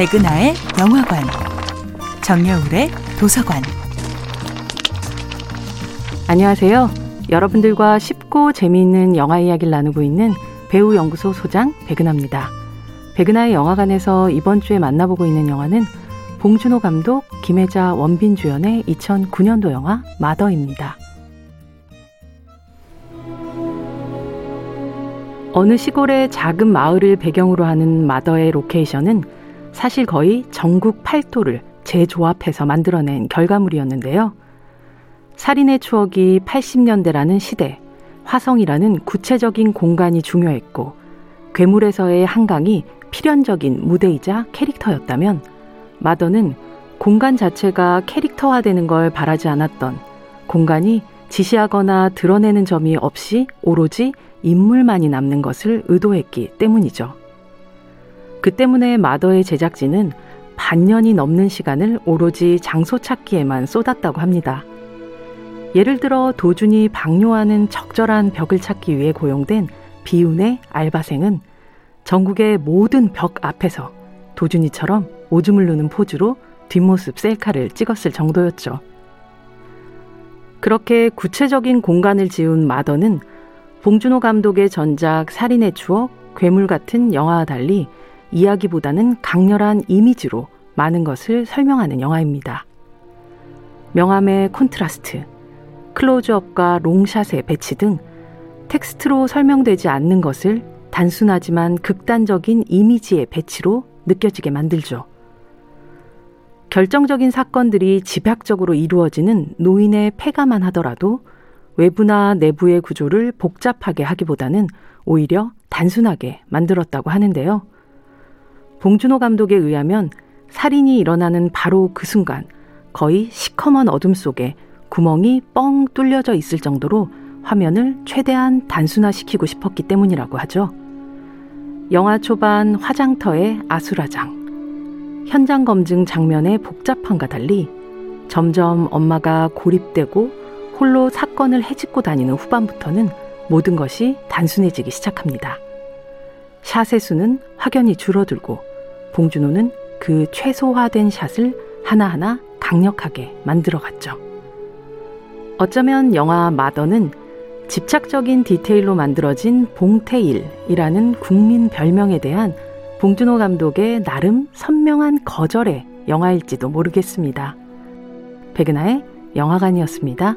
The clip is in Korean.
백은하의 영화관, 정여울의 도서관. 안녕하세요. 여러분들과 쉽고 재미있는 영화 이야기를 나누고 있는 배우 연구소 소장 백은하입니다. 백은하의 영화관에서 이번 주에 만나보고 있는 영화는 봉준호 감독, 김혜자, 원빈 주연의 2009년도 영화 마더입니다. 어느 시골의 작은 마을을 배경으로 하는 마더의 로케이션은 사실 거의 전국 8도를 재조합해서 만들어낸 결과물이었는데요. 살인의 추억이 80년대라는 시대, 화성이라는 구체적인 공간이 중요했고, 괴물에서의 한강이 필연적인 무대이자 캐릭터였다면, 마더는 공간 자체가 캐릭터화되는 걸 바라지 않았던 공간이 지시하거나 드러내는 점이 없이 오로지 인물만이 남는 것을 의도했기 때문이죠. 그 때문에 마더의 제작진은 반년이 넘는 시간을 오로지 장소 찾기에만 쏟았다고 합니다. 예를 들어 도준이 방뇨하는 적절한 벽을 찾기 위해 고용된 비운의 알바생은 전국의 모든 벽 앞에서 도준이처럼 오줌을 누는 포즈로 뒷모습 셀카를 찍었을 정도였죠. 그렇게 구체적인 공간을 지운 마더는 봉준호 감독의 전작 살인의 추억, 괴물 같은 영화와 달리 이야기보다는 강렬한 이미지로 많은 것을 설명하는 영화입니다. 명암의 콘트라스트, 클로즈업과 롱샷의 배치 등 텍스트로 설명되지 않는 것을 단순하지만 극단적인 이미지의 배치로 느껴지게 만들죠. 결정적인 사건들이 집약적으로 이루어지는 노인의 폐가만 하더라도 외부나 내부의 구조를 복잡하게 하기보다는 오히려 단순하게 만들었다고 하는데요. 봉준호 감독에 의하면 살인이 일어나는 바로 그 순간 거의 시커먼 어둠 속에 구멍이 뻥 뚫려져 있을 정도로 화면을 최대한 단순화시키고 싶었기 때문이라고 하죠. 영화 초반 화장터의 아수라장, 현장 검증 장면의 복잡함과 달리 점점 엄마가 고립되고 홀로 사건을 헤집고 다니는 후반부터는 모든 것이 단순해지기 시작합니다. 샷의 수는 확연히 줄어들고 봉준호는 그 최소화된 샷을 하나하나 강력하게 만들어갔죠. 어쩌면 영화 마더는 집착적인 디테일로 만들어진 봉태일이라는 국민 별명에 대한 봉준호 감독의 나름 선명한 거절의 영화일지도 모르겠습니다. 백은하의 영화관이었습니다.